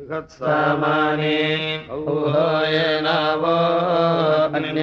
गमाने उभाय नाम निय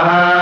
Sahara.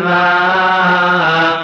भुवा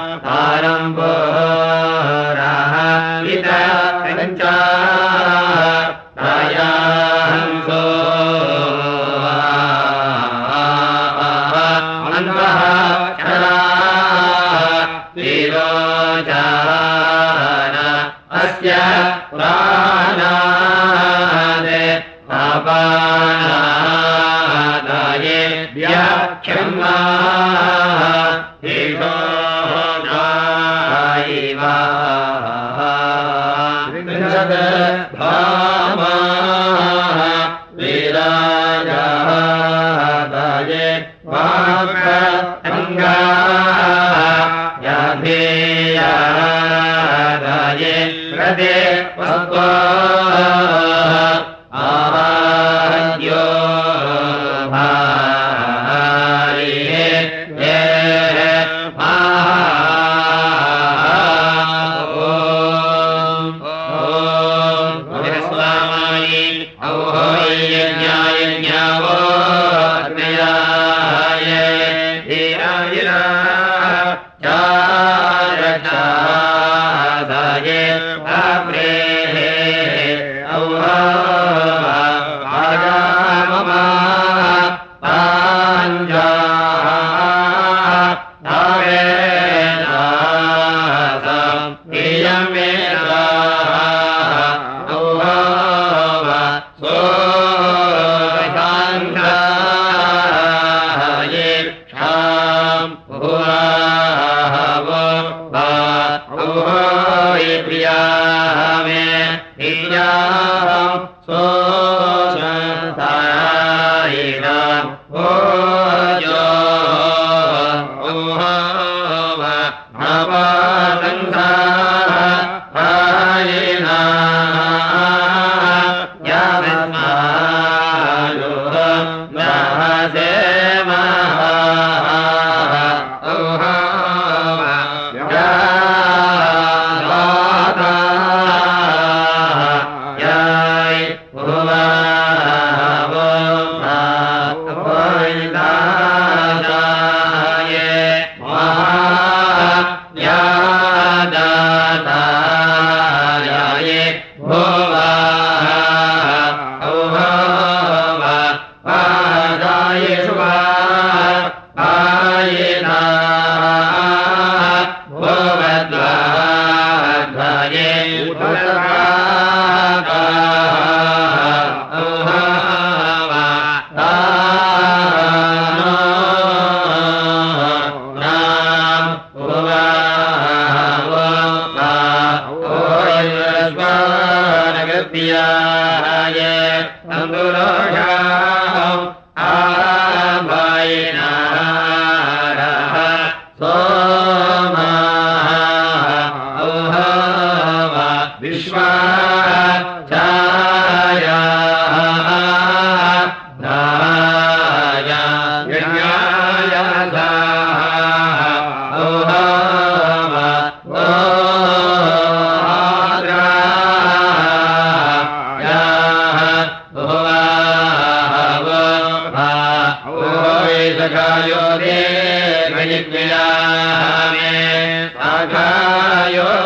यो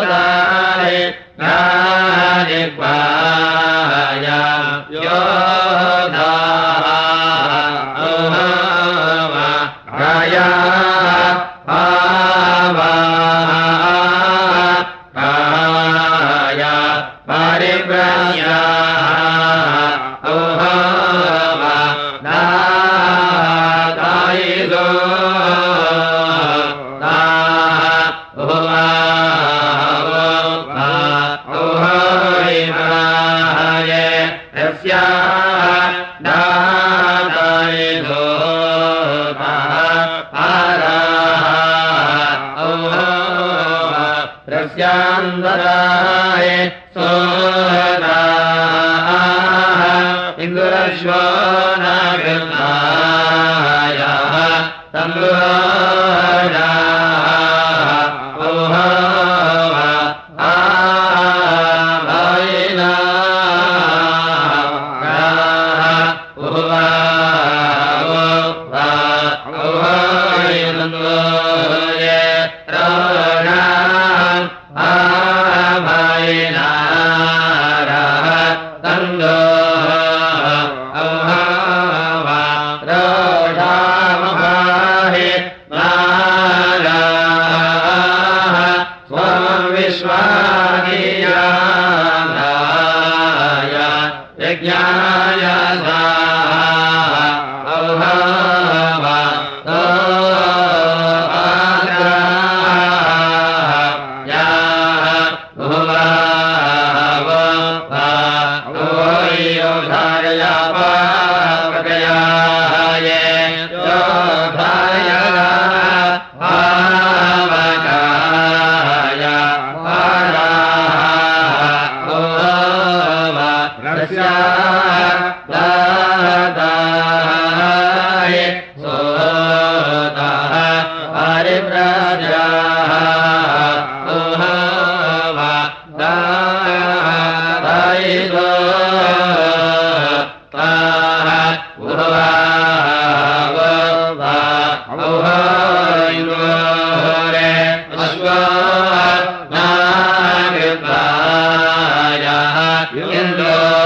यन्दा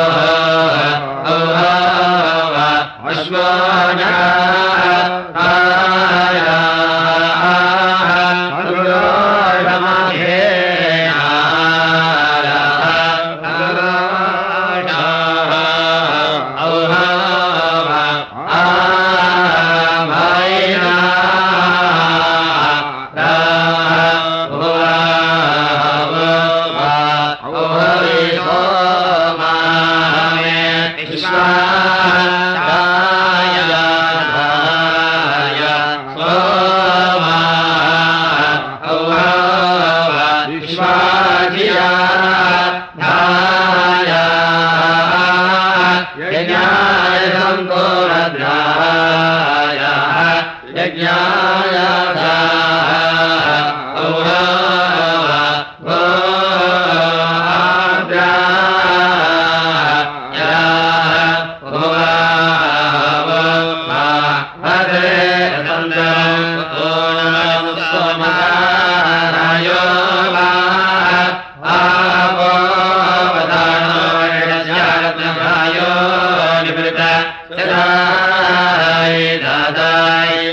निवृत सदाय दादाय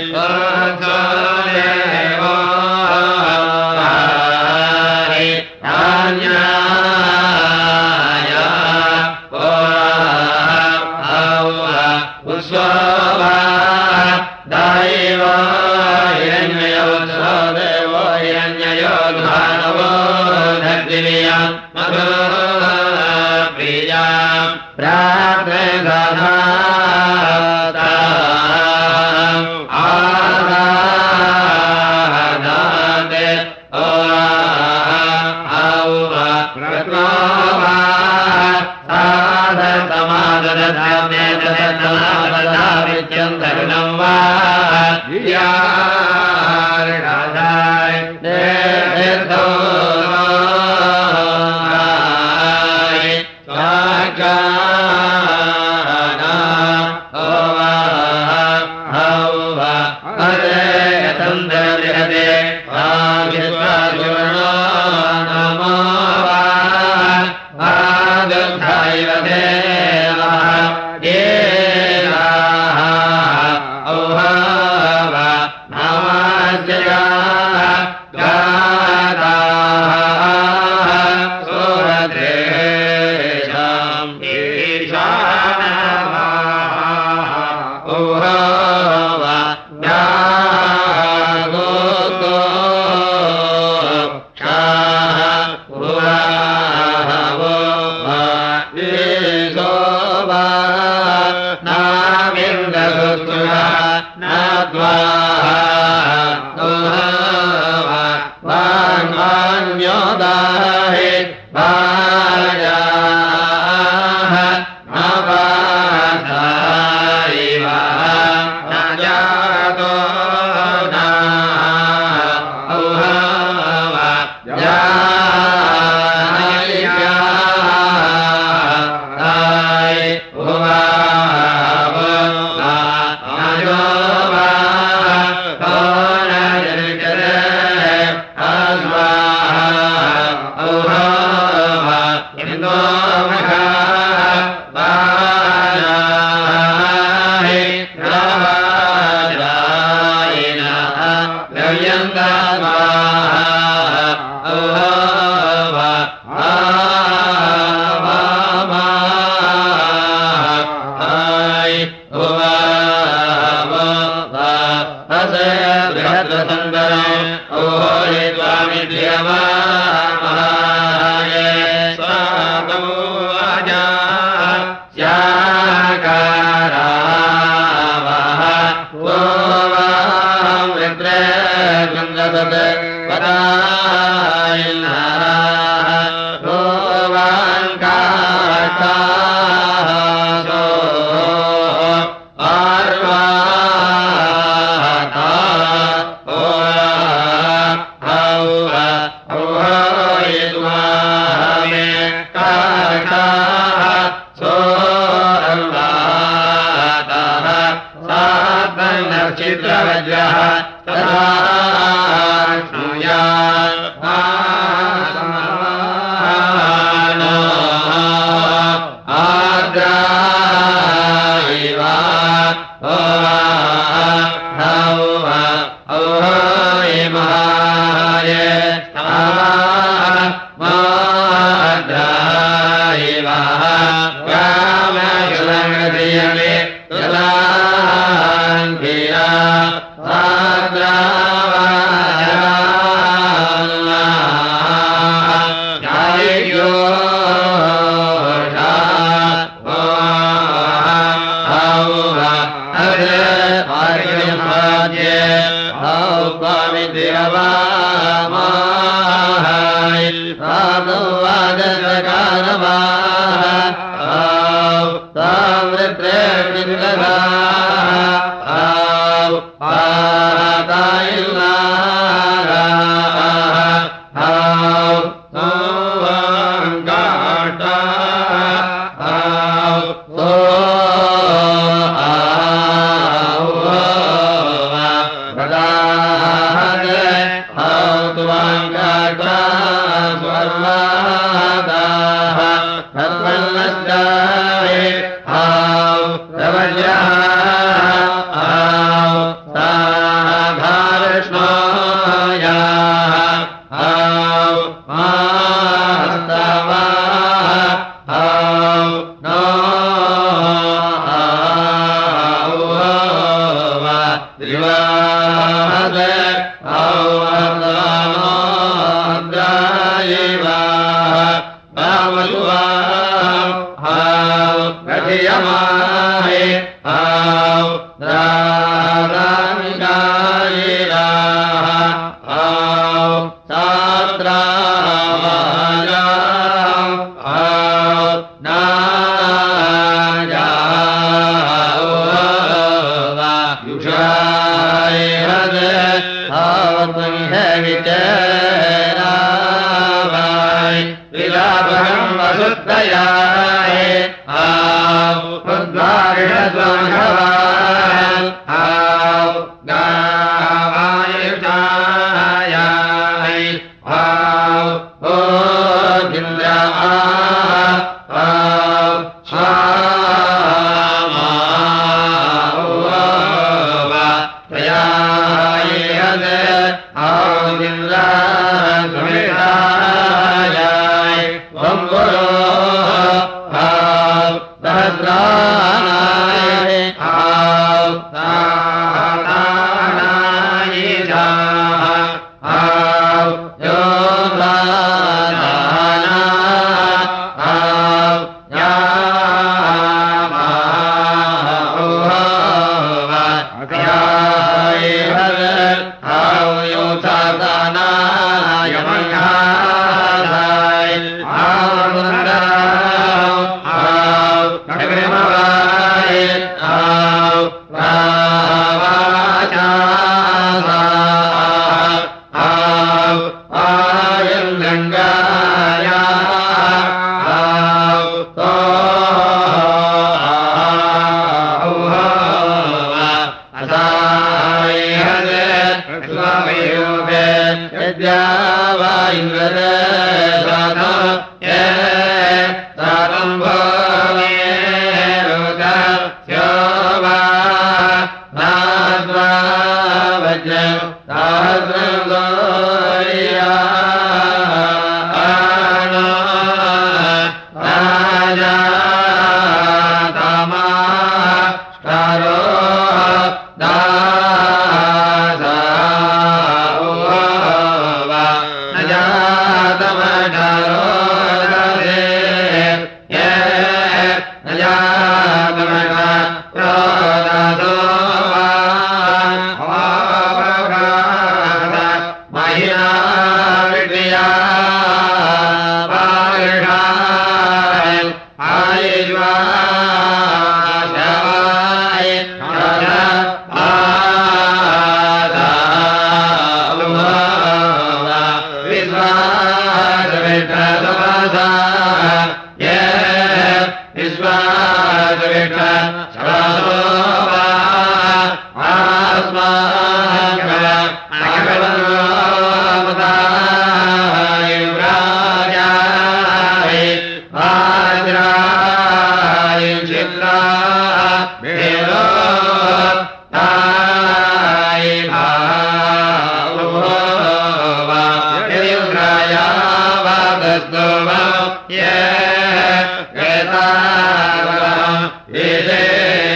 एते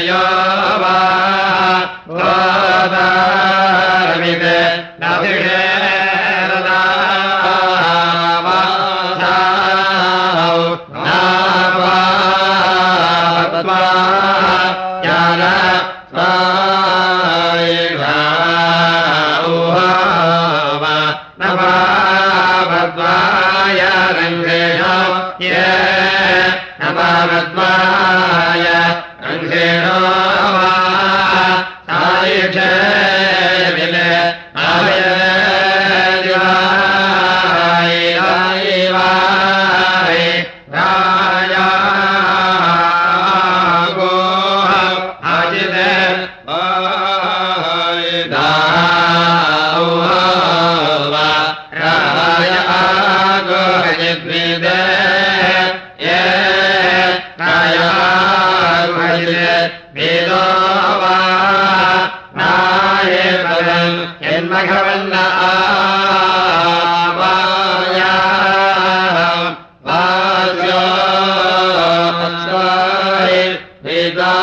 यो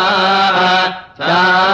अस्मायुपे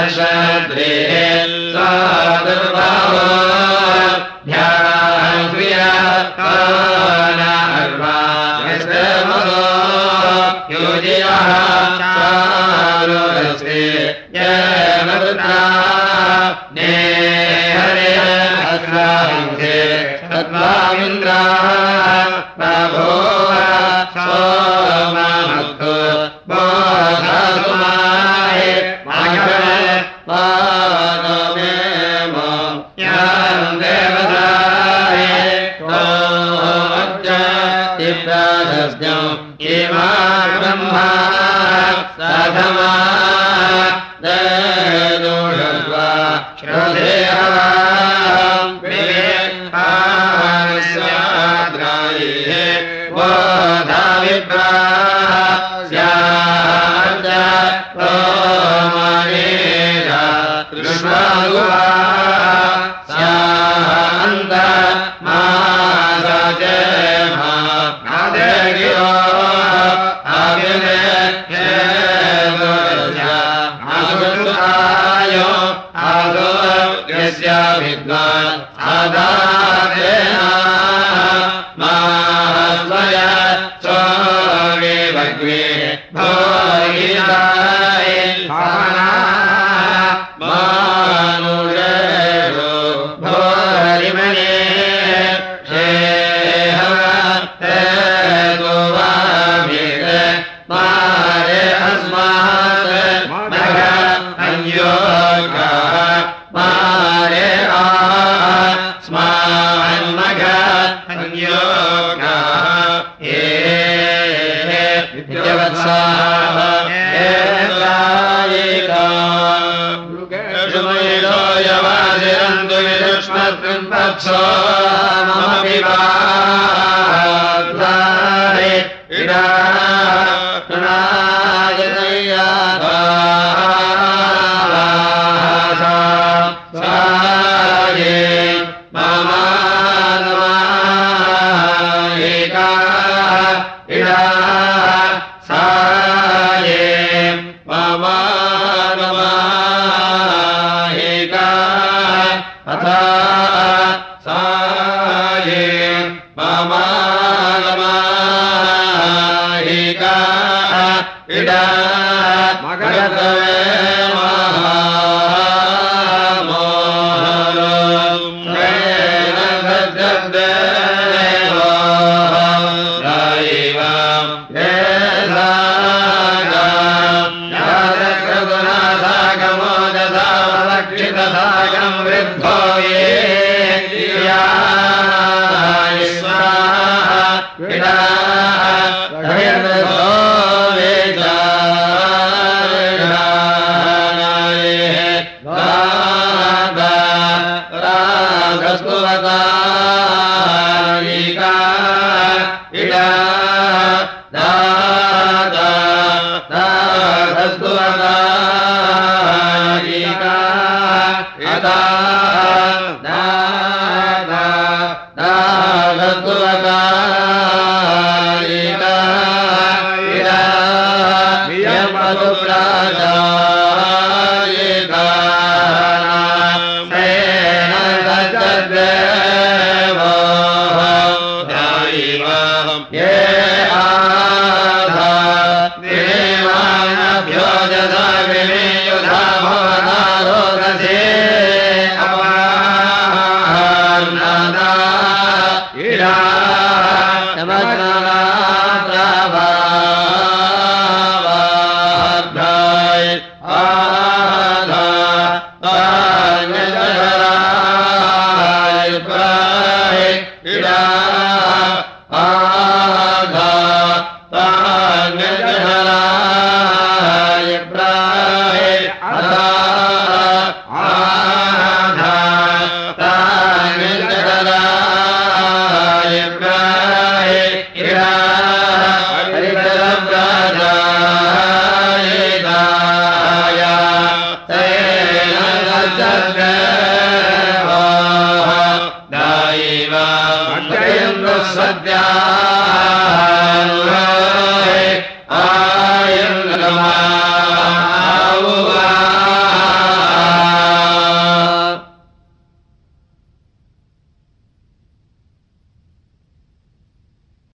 ने यस्य विद्वान् आदातेन